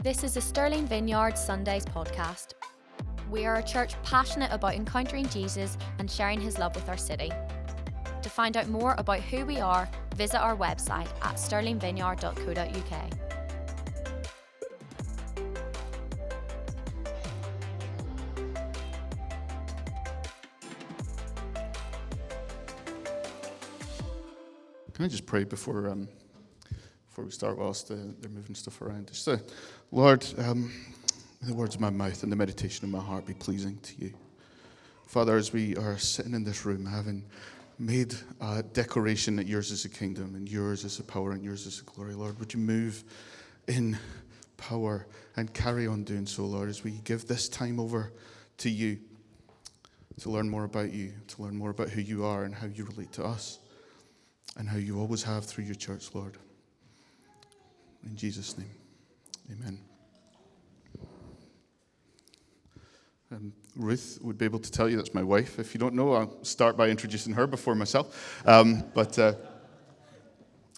This is a Stirling Vineyard Sundays podcast. We are a church passionate about encountering Jesus and sharing his love with our city. To find out more about who we are, visit our website at stirlingvineyard.co.uk. Can I just pray before um, before we start whilst they're moving stuff around? Uh, Lord, um, may the words of my mouth and the meditation of my heart be pleasing to you. Father, as we are sitting in this room, having made a declaration that yours is a kingdom and yours is a power and yours is a glory, Lord, would you move in power and carry on doing so, Lord, as we give this time over to you to learn more about you, to learn more about who you are and how you relate to us and how you always have through your church, Lord. In Jesus' name, amen. Um, Ruth would be able to tell you that's my wife. If you don't know, I'll start by introducing her before myself. Um, but uh,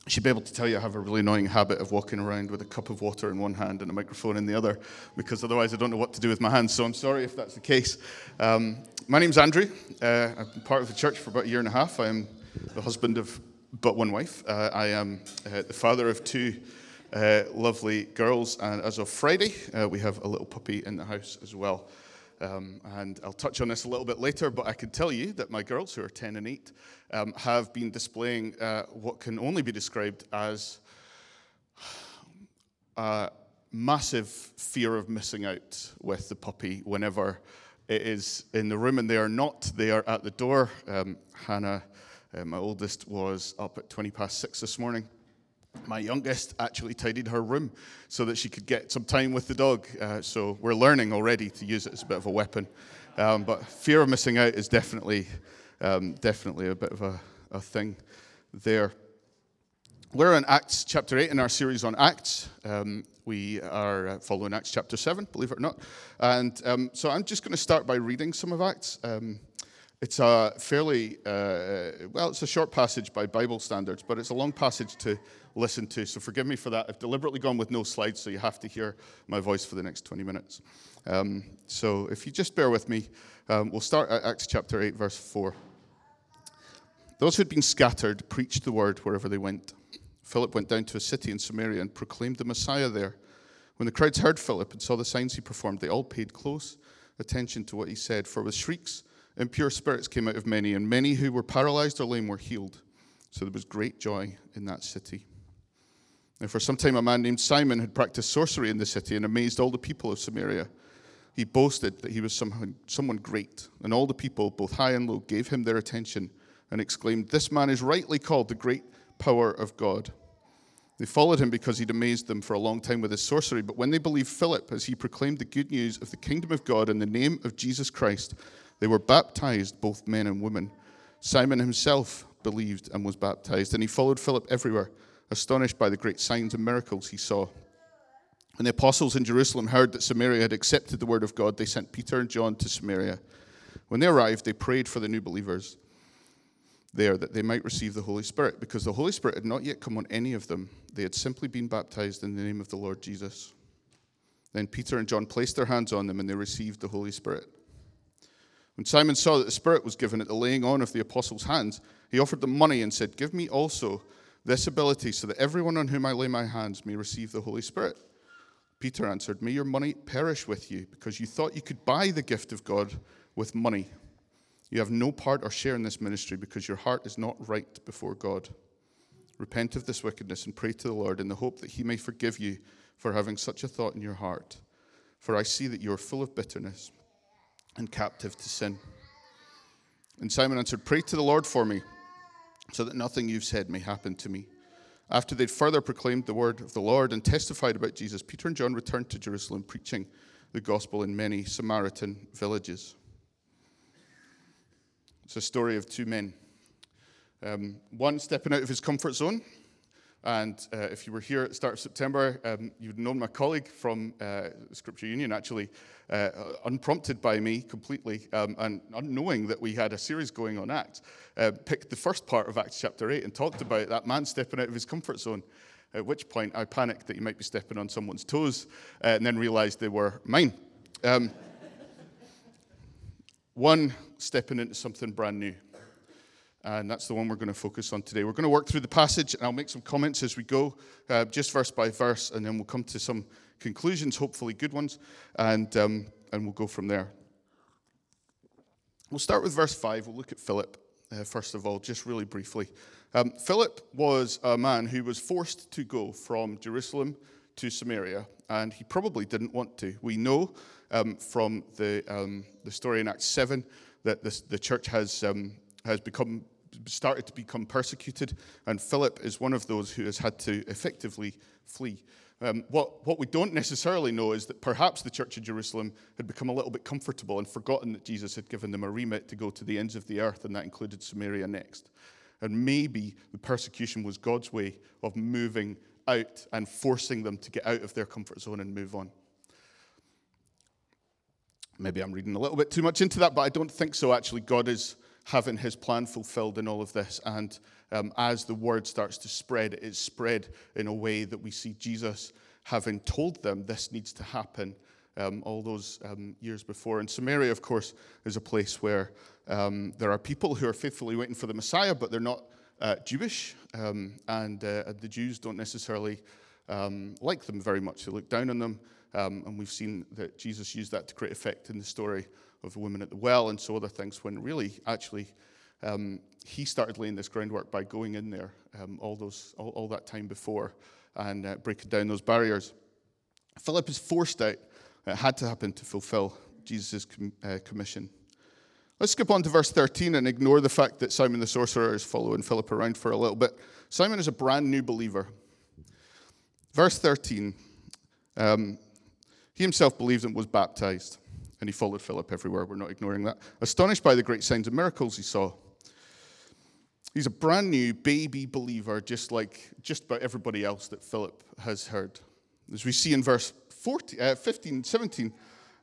she'd be able to tell you I have a really annoying habit of walking around with a cup of water in one hand and a microphone in the other, because otherwise I don't know what to do with my hands. So I'm sorry if that's the case. Um, my name's Andrew. Uh, I've been part of the church for about a year and a half. I am the husband of but one wife. Uh, I am uh, the father of two uh, lovely girls, and as of Friday, uh, we have a little puppy in the house as well. Um, and I'll touch on this a little bit later, but I can tell you that my girls, who are 10 and 8, um, have been displaying uh, what can only be described as a massive fear of missing out with the puppy whenever it is in the room and they are not. They are at the door. Um, Hannah uh, my oldest was up at 20 past six this morning. My youngest actually tidied her room so that she could get some time with the dog. Uh, so we're learning already to use it as a bit of a weapon. Um, but fear of missing out is definitely, um, definitely a bit of a, a thing there. We're in Acts chapter 8 in our series on Acts. Um, we are uh, following Acts chapter 7, believe it or not. And um, so I'm just going to start by reading some of Acts. It's a fairly, uh, well, it's a short passage by Bible standards, but it's a long passage to listen to. So forgive me for that. I've deliberately gone with no slides, so you have to hear my voice for the next 20 minutes. Um, so if you just bear with me, um, we'll start at Acts chapter 8, verse 4. Those who had been scattered preached the word wherever they went. Philip went down to a city in Samaria and proclaimed the Messiah there. When the crowds heard Philip and saw the signs he performed, they all paid close attention to what he said, for with shrieks, impure spirits came out of many, and many who were paralyzed or lame were healed. So there was great joy in that city. Now, for some time, a man named Simon had practiced sorcery in the city and amazed all the people of Samaria. He boasted that he was someone, someone great, and all the people, both high and low, gave him their attention and exclaimed, This man is rightly called the great power of God. They followed him because he'd amazed them for a long time with his sorcery. But when they believed Philip as he proclaimed the good news of the kingdom of God in the name of Jesus Christ, they were baptized, both men and women. Simon himself believed and was baptized, and he followed Philip everywhere, astonished by the great signs and miracles he saw. When the apostles in Jerusalem heard that Samaria had accepted the word of God, they sent Peter and John to Samaria. When they arrived, they prayed for the new believers there that they might receive the Holy Spirit, because the Holy Spirit had not yet come on any of them. They had simply been baptized in the name of the Lord Jesus. Then Peter and John placed their hands on them, and they received the Holy Spirit. When Simon saw that the Spirit was given at the laying on of the apostles' hands, he offered them money and said, Give me also this ability so that everyone on whom I lay my hands may receive the Holy Spirit. Peter answered, May your money perish with you, because you thought you could buy the gift of God with money. You have no part or share in this ministry because your heart is not right before God. Repent of this wickedness and pray to the Lord in the hope that he may forgive you for having such a thought in your heart. For I see that you are full of bitterness and captive to sin. And Simon answered, Pray to the Lord for me, so that nothing you've said may happen to me. After they'd further proclaimed the word of the Lord and testified about Jesus, Peter and John returned to Jerusalem, preaching the gospel in many Samaritan villages. It's a story of two men. Um, one stepping out of his comfort zone and uh, if you were here at the start of September, um, you'd known my colleague from uh, Scripture Union, actually, uh, unprompted by me completely, um, and unknowing that we had a series going on Acts, uh, picked the first part of Acts chapter 8 and talked about that man stepping out of his comfort zone. At which point I panicked that he might be stepping on someone's toes uh, and then realized they were mine. Um, one, stepping into something brand new. And that's the one we're going to focus on today. We're going to work through the passage, and I'll make some comments as we go, uh, just verse by verse, and then we'll come to some conclusions, hopefully good ones, and, um, and we'll go from there. We'll start with verse 5. We'll look at Philip, uh, first of all, just really briefly. Um, Philip was a man who was forced to go from Jerusalem to Samaria, and he probably didn't want to. We know um, from the, um, the story in Acts 7 that this, the church has, um, has become, started to become persecuted, and Philip is one of those who has had to effectively flee. Um, what, what we don't necessarily know is that perhaps the church of Jerusalem had become a little bit comfortable and forgotten that Jesus had given them a remit to go to the ends of the earth, and that included Samaria next. And maybe the persecution was God's way of moving out and forcing them to get out of their comfort zone and move on. Maybe I'm reading a little bit too much into that, but I don't think so. Actually, God is having his plan fulfilled in all of this. And um, as the word starts to spread, it's spread in a way that we see Jesus having told them this needs to happen um, all those um, years before. And Samaria, of course, is a place where um, there are people who are faithfully waiting for the Messiah, but they're not uh, Jewish. Um, and uh, the Jews don't necessarily um, like them very much, they look down on them. And we've seen that Jesus used that to great effect in the story of the woman at the well and so other things, when really, actually, um, he started laying this groundwork by going in there um, all, those, all, all, that time before and uh, breaking down those barriers. Philip is forced out. It had to happen to fulfill Jesus' com- uh, commission. Let's skip on to verse 13 and ignore the fact that Simon the sorcerer is following Philip around for a little bit. Simon is a brand new believer. Verse 13 um, he himself believed and was baptized, and he followed Philip everywhere. We're not ignoring that. Astonished by the great signs and miracles he saw. He's a brand new baby believer, just like just about everybody else that Philip has heard. As we see in verse 14, uh, 15, 17,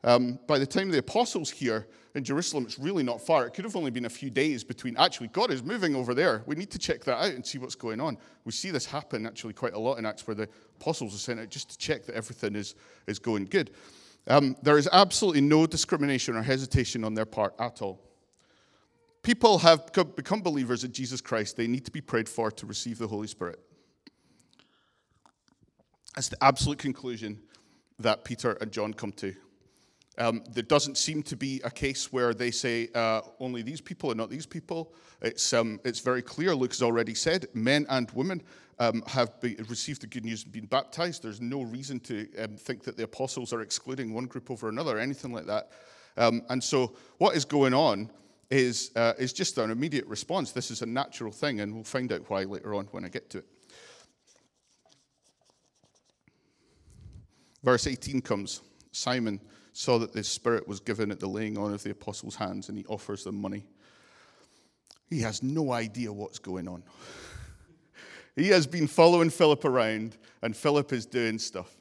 um, by the time the apostles here in Jerusalem, it's really not far. It could have only been a few days between. Actually, God is moving over there. We need to check that out and see what's going on. We see this happen actually quite a lot in Acts where the apostles are sent out just to check that everything is, is going good. Um, there is absolutely no discrimination or hesitation on their part at all. People have become believers in Jesus Christ. They need to be prayed for to receive the Holy Spirit. That's the absolute conclusion that Peter and John come to. Um, there doesn't seem to be a case where they say uh, only these people and not these people. It's, um, it's very clear. Luke has already said men and women um, have be, received the good news and been baptized. There's no reason to um, think that the apostles are excluding one group over another or anything like that. Um, and so, what is going on is, uh, is just an immediate response. This is a natural thing, and we'll find out why later on when I get to it. Verse 18 comes Simon saw that the Spirit was given at the laying on of the apostles' hands, and he offers them money. He has no idea what's going on. He has been following Philip around, and Philip is doing stuff.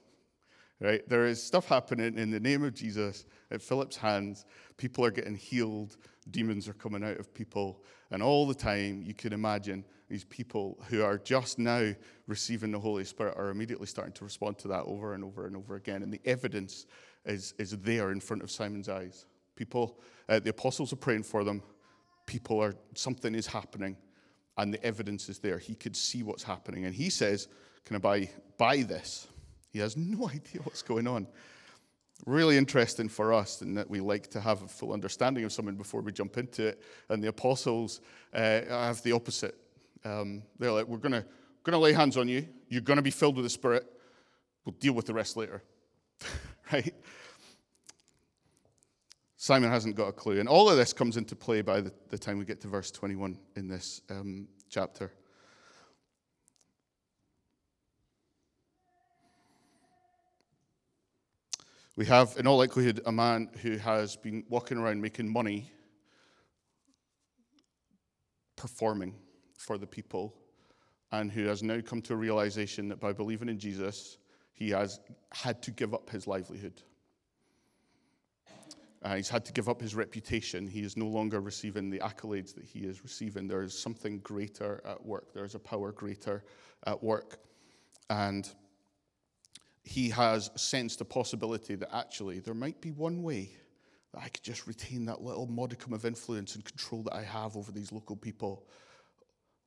Right? There is stuff happening in the name of Jesus at Philip's hands. People are getting healed, demons are coming out of people, and all the time you can imagine these people who are just now receiving the Holy Spirit are immediately starting to respond to that over and over and over again. And the evidence is, is there in front of Simon's eyes. People, uh, the apostles are praying for them. People are, something is happening, and the evidence is there. He could see what's happening. And he says, Can I buy, buy this? He has no idea what's going on. Really interesting for us in that we like to have a full understanding of something before we jump into it. And the apostles uh, have the opposite. Um, they're like, We're going to going to lay hands on you. You're going to be filled with the Spirit. We'll deal with the rest later. right? Simon hasn't got a clue. And all of this comes into play by the, the time we get to verse 21 in this um, chapter. We have, in all likelihood, a man who has been walking around making money performing for the people and who has now come to a realization that by believing in Jesus, he has had to give up his livelihood. Uh, he's had to give up his reputation. He is no longer receiving the accolades that he is receiving. There is something greater at work. There is a power greater at work. And he has sensed a possibility that actually there might be one way that I could just retain that little modicum of influence and control that I have over these local people.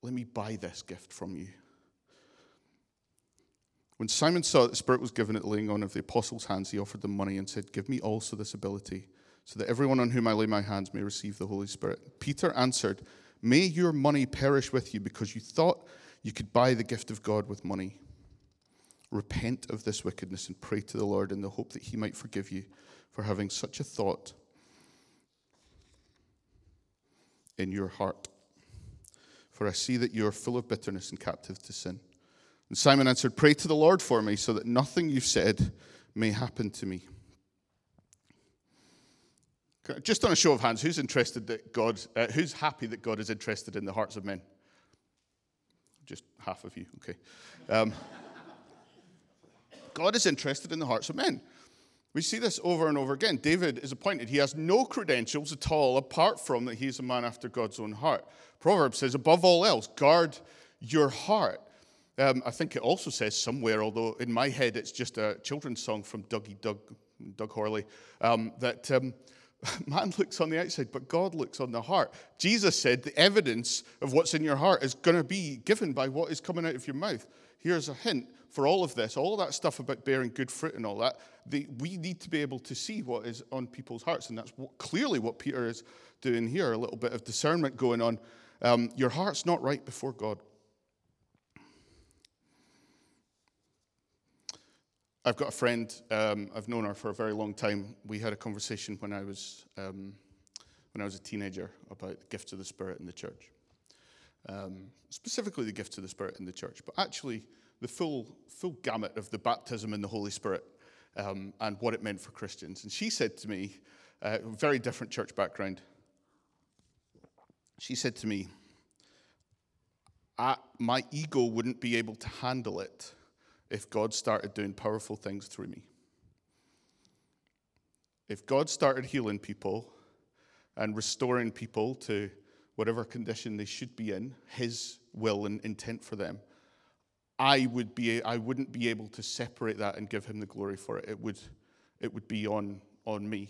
Let me buy this gift from you. When Simon saw that the Spirit was given at the laying on of the apostles' hands, he offered them money and said, Give me also this ability, so that everyone on whom I lay my hands may receive the Holy Spirit. Peter answered, May your money perish with you, because you thought you could buy the gift of God with money. Repent of this wickedness and pray to the Lord in the hope that he might forgive you for having such a thought in your heart. For I see that you are full of bitterness and captive to sin. And Simon answered, Pray to the Lord for me, so that nothing you've said may happen to me. Just on a show of hands, who's interested that God, uh, who's happy that God is interested in the hearts of men? Just half of you, okay. Um, God is interested in the hearts of men. We see this over and over again. David is appointed. He has no credentials at all apart from that he's a man after God's own heart. Proverbs says, above all else, guard your heart. Um, I think it also says somewhere, although in my head it's just a children's song from Dougie Doug, Doug Horley, um, that um, man looks on the outside, but God looks on the heart. Jesus said the evidence of what's in your heart is going to be given by what is coming out of your mouth. Here's a hint for all of this, all of that stuff about bearing good fruit and all that. The, we need to be able to see what is on people's hearts, and that's what, clearly what Peter is doing here. A little bit of discernment going on. Um, your heart's not right before God. I've got a friend, um, I've known her for a very long time. We had a conversation when I was, um, when I was a teenager about the gifts of the Spirit in the church. Um, specifically, the gift of the Spirit in the church, but actually, the full, full gamut of the baptism in the Holy Spirit um, and what it meant for Christians. And she said to me, uh, very different church background, she said to me, My ego wouldn't be able to handle it if God started doing powerful things through me. If God started healing people and restoring people to whatever condition they should be in, His will and intent for them, I would be I wouldn't be able to separate that and give Him the glory for it. It would it would be on on me.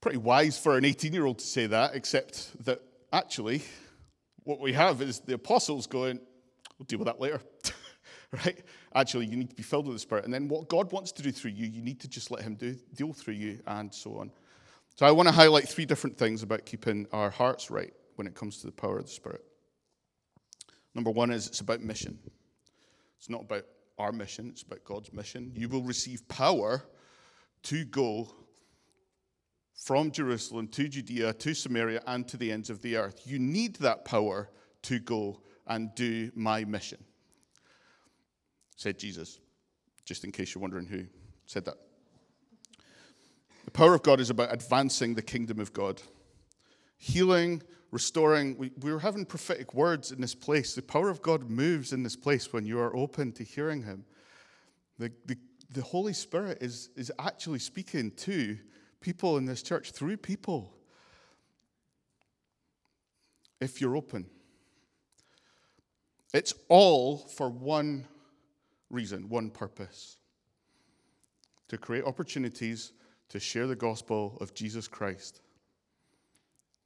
Pretty wise for an 18 year old to say that, except that actually what we have is the apostles going, we'll deal with that later. right? Actually, you need to be filled with the Spirit. And then what God wants to do through you, you need to just let Him do, deal through you, and so on. So I want to highlight three different things about keeping our hearts right when it comes to the power of the Spirit. Number one is it's about mission. It's not about our mission, it's about God's mission. You will receive power to go from Jerusalem to Judea to Samaria and to the ends of the earth. You need that power to go and do my mission said Jesus, just in case you're wondering who said that. The power of God is about advancing the kingdom of God, healing, restoring. We, we were having prophetic words in this place. The power of God moves in this place when you are open to hearing Him. The, the, the Holy Spirit is, is actually speaking to people in this church through people. If you're open, it's all for one reason, one purpose to create opportunities to share the gospel of Jesus Christ.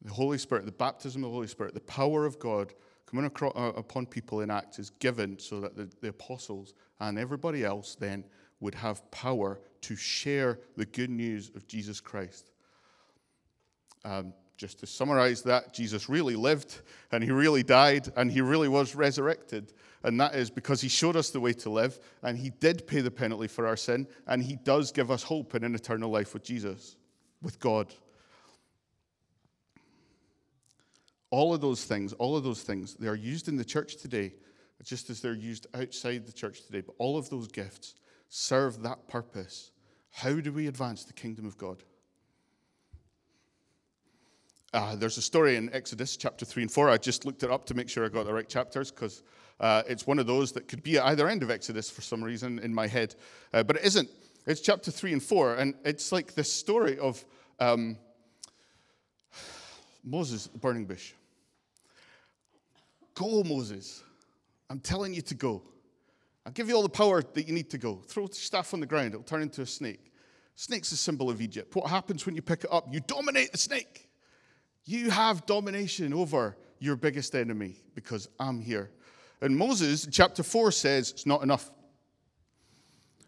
The Holy Spirit, the baptism of the Holy Spirit, the power of God coming across, uh, upon people in Acts is given so that the, the apostles and everybody else then would have power to share the good news of Jesus Christ. Um, just to summarize that, Jesus really lived and he really died and he really was resurrected. And that is because he showed us the way to live and he did pay the penalty for our sin and he does give us hope in an eternal life with Jesus, with God. All of those things, all of those things, they are used in the church today, just as they're used outside the church today. But all of those gifts serve that purpose. How do we advance the kingdom of God? Uh, there's a story in Exodus chapter 3 and 4. I just looked it up to make sure I got the right chapters because uh, it's one of those that could be at either end of Exodus for some reason in my head. Uh, but it isn't. It's chapter 3 and 4. And it's like this story of um, Moses, the burning bush. Go, Moses. I'm telling you to go. I'll give you all the power that you need to go. Throw the staff on the ground, it'll turn into a snake. Snake's a symbol of Egypt. What happens when you pick it up? You dominate the snake. You have domination over your biggest enemy because I'm here. And Moses, chapter 4, says it's not enough.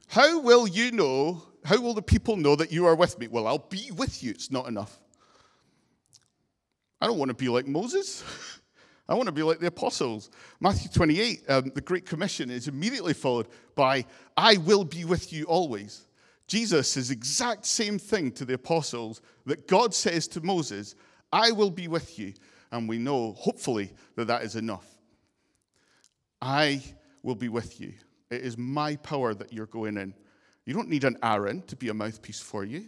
How will you know? How will the people know that you are with me? Well, I'll be with you. It's not enough. I don't want to be like Moses. I want to be like the apostles. Matthew 28, um, the Great Commission, is immediately followed by, I will be with you always. Jesus says exact same thing to the apostles that God says to Moses, I will be with you. And we know, hopefully, that that is enough. I will be with you. It is my power that you're going in. You don't need an Aaron to be a mouthpiece for you.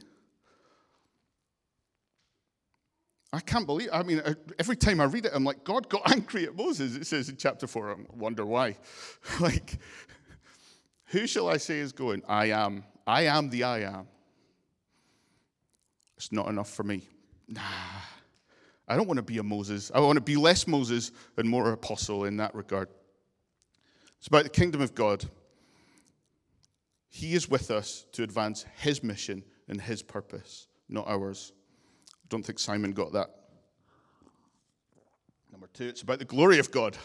I can't believe. I mean, every time I read it, I'm like, God got angry at Moses. It says in chapter four. I wonder why. like, who shall I say is going? I am. I am the I am. It's not enough for me. Nah. I don't want to be a Moses. I want to be less Moses and more apostle in that regard. It's about the kingdom of God. He is with us to advance his mission and his purpose, not ours. I don't think Simon got that. Number two, it's about the glory of God.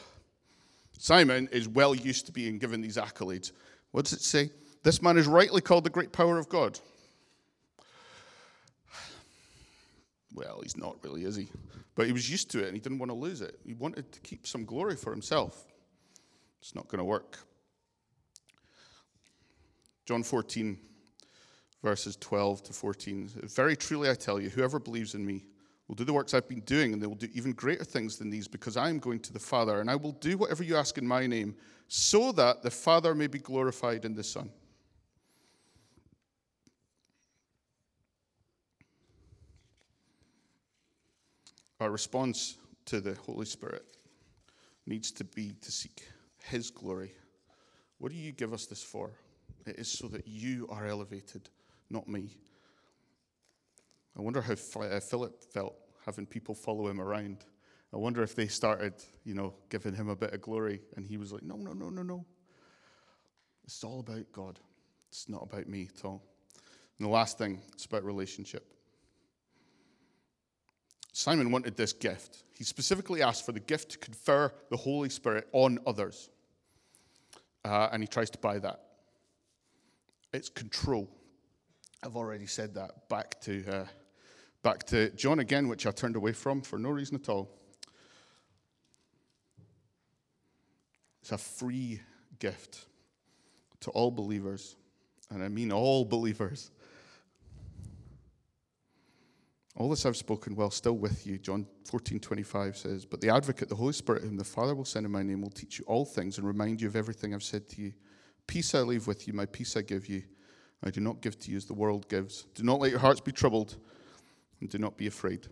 Simon is well used to being given these accolades. What does it say? This man is rightly called the great power of God. Well, he's not really, is he? But he was used to it and he didn't want to lose it. He wanted to keep some glory for himself. It's not going to work. John 14, verses 12 to 14. Very truly I tell you, whoever believes in me will do the works I've been doing, and they will do even greater things than these, because I am going to the Father, and I will do whatever you ask in my name, so that the Father may be glorified in the Son. Our response to the Holy Spirit needs to be to seek His glory. What do you give us this for? It is so that you are elevated, not me. I wonder how uh, Philip felt having people follow him around. I wonder if they started, you know, giving him a bit of glory, and he was like, no, no, no, no, no. It's all about God. It's not about me at all. And the last thing, it's about relationship. Simon wanted this gift. He specifically asked for the gift to confer the Holy Spirit on others. Uh, and he tries to buy that. It's control. I've already said that back to, uh, back to John again, which I turned away from for no reason at all. It's a free gift to all believers, and I mean all believers. All this I've spoken while still with you, John 14, 25 says, But the advocate, the Holy Spirit, whom the Father will send in my name, will teach you all things and remind you of everything I've said to you. Peace I leave with you, my peace I give you. I do not give to you as the world gives. Do not let your hearts be troubled, and do not be afraid.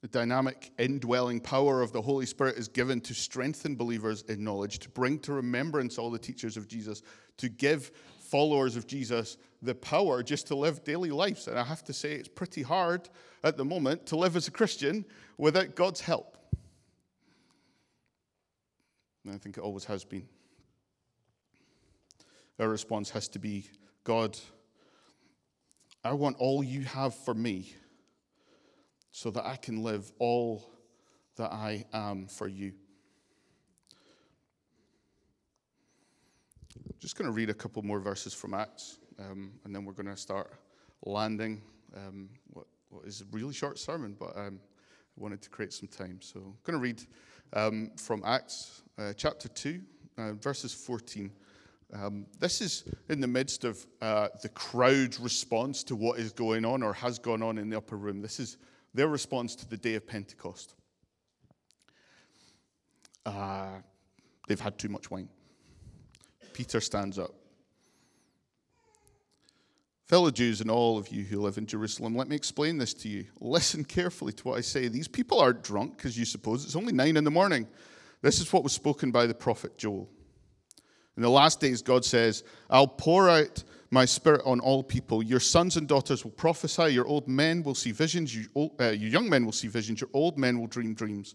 The dynamic indwelling power of the Holy Spirit is given to strengthen believers in knowledge, to bring to remembrance all the teachers of Jesus, to give followers of Jesus the power just to live daily lives. And I have to say, it's pretty hard at the moment to live as a Christian without God's help. And I think it always has been. Our response has to be God, I want all you have for me so that I can live all that I am for you. Just going to read a couple more verses from Acts, um, and then we're going to start landing um, what, what is a really short sermon, but um, I wanted to create some time. So I'm going to read um, from Acts uh, chapter 2, uh, verses 14. Um, this is in the midst of uh, the crowd's response to what is going on or has gone on in the upper room. This is their response to the day of Pentecost. Uh, they've had too much wine. Peter stands up. Fellow Jews and all of you who live in Jerusalem, let me explain this to you. Listen carefully to what I say. These people aren't drunk, as you suppose. It's only nine in the morning. This is what was spoken by the prophet Joel. In the last days, God says, I'll pour out my spirit on all people. Your sons and daughters will prophesy. Your old men will see visions. You, uh, your young men will see visions. Your old men will dream dreams.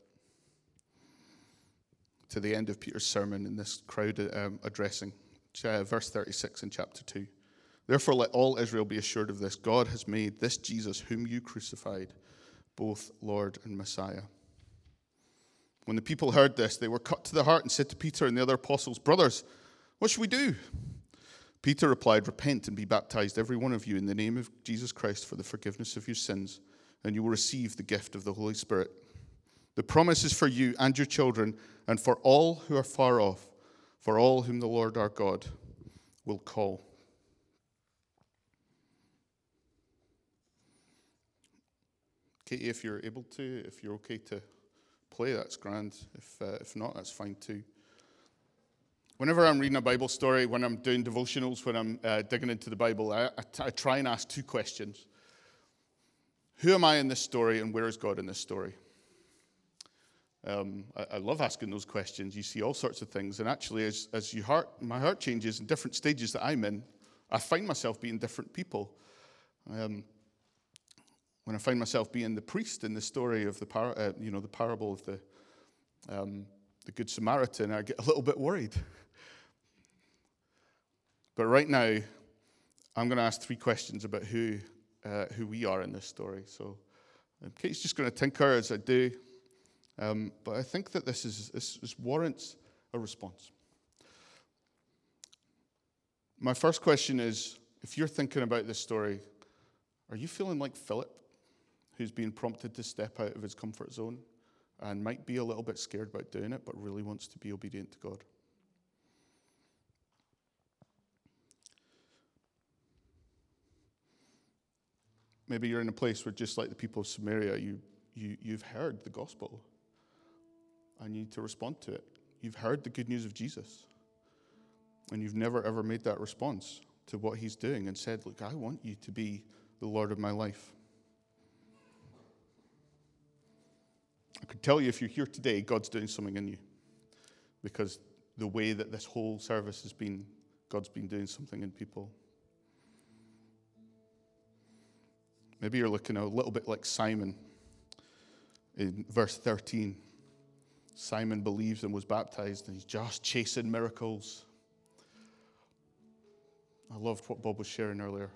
to the end of Peter's sermon in this crowd um, addressing, uh, verse 36 in chapter 2. Therefore, let all Israel be assured of this God has made this Jesus, whom you crucified, both Lord and Messiah. When the people heard this, they were cut to the heart and said to Peter and the other apostles, Brothers, what should we do? Peter replied, Repent and be baptized, every one of you, in the name of Jesus Christ for the forgiveness of your sins, and you will receive the gift of the Holy Spirit. The promise is for you and your children, and for all who are far off, for all whom the Lord our God will call. Katie, if you're able to, if you're okay to play, that's grand. If, uh, if not, that's fine too. Whenever I'm reading a Bible story, when I'm doing devotionals, when I'm uh, digging into the Bible, I, I, t- I try and ask two questions Who am I in this story, and where is God in this story? Um, I, I, love asking those questions. You see all sorts of things, and actually, as, as you heart, my heart changes in different stages that I'm in, I find myself being different people. Um, when I find myself being the priest in the story of the, par- uh, you know, the parable of the, um, the Good Samaritan, I get a little bit worried. but right now, I'm going to ask three questions about who, uh, who we are in this story. So um, Kate's just going to tinker as I do. Um, but I think that this, is, this, this warrants a response. My first question is if you're thinking about this story, are you feeling like Philip? who's being prompted to step out of his comfort zone and might be a little bit scared about doing it, but really wants to be obedient to God. Maybe you're in a place where, just like the people of Samaria, you, you, you've heard the gospel and you need to respond to it. You've heard the good news of Jesus and you've never ever made that response to what he's doing and said, Look, I want you to be the Lord of my life. I could tell you if you're here today, God's doing something in you. Because the way that this whole service has been, God's been doing something in people. Maybe you're looking a little bit like Simon in verse 13. Simon believes and was baptized, and he's just chasing miracles. I loved what Bob was sharing earlier.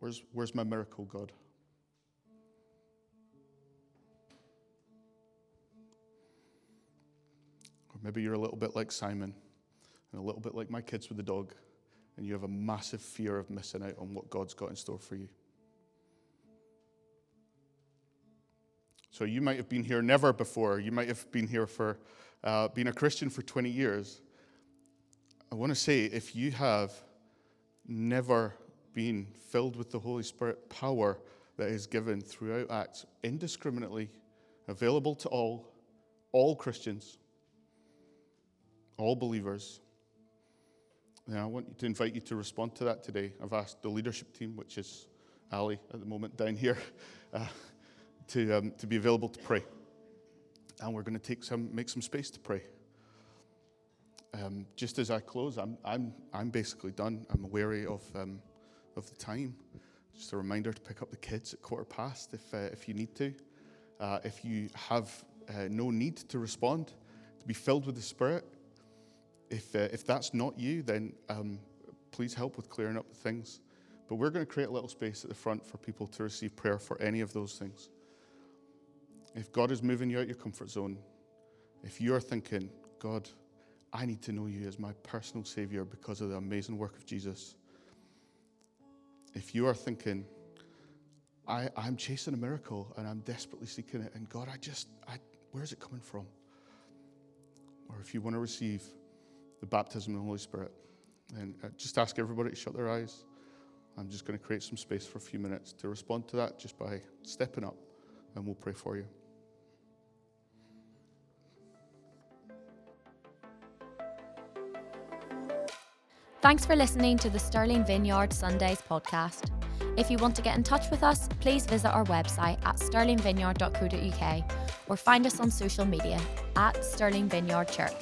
Where's, where's my miracle, God? Or maybe you're a little bit like Simon and a little bit like my kids with the dog, and you have a massive fear of missing out on what God's got in store for you. So you might have been here never before. You might have been here for uh, being a Christian for 20 years. I want to say if you have never been filled with the Holy Spirit power that is given throughout Acts indiscriminately, available to all, all Christians, all believers. And I want to invite you to respond to that today. I've asked the leadership team, which is Ali at the moment down here, uh, to, um, to be available to pray. And we're going to take some, make some space to pray. Um, just as I close, I'm, I'm, I'm basically done. I'm wary of, um, of the time. Just a reminder to pick up the kids at quarter past if, uh, if you need to. Uh, if you have uh, no need to respond, to be filled with the Spirit, if, uh, if that's not you, then um, please help with clearing up the things. But we're going to create a little space at the front for people to receive prayer for any of those things. If God is moving you out of your comfort zone, if you're thinking, God, I need to know you as my personal Savior because of the amazing work of Jesus. If you are thinking, I, I'm chasing a miracle and I'm desperately seeking it, and God, I just, I, where is it coming from? Or if you want to receive the baptism of the Holy Spirit. I uh, just ask everybody to shut their eyes. I'm just going to create some space for a few minutes to respond to that just by stepping up, and we'll pray for you. Thanks for listening to the Stirling Vineyard Sundays podcast. If you want to get in touch with us, please visit our website at stirlingvineyard.co.uk or find us on social media at Stirling Vineyard Church.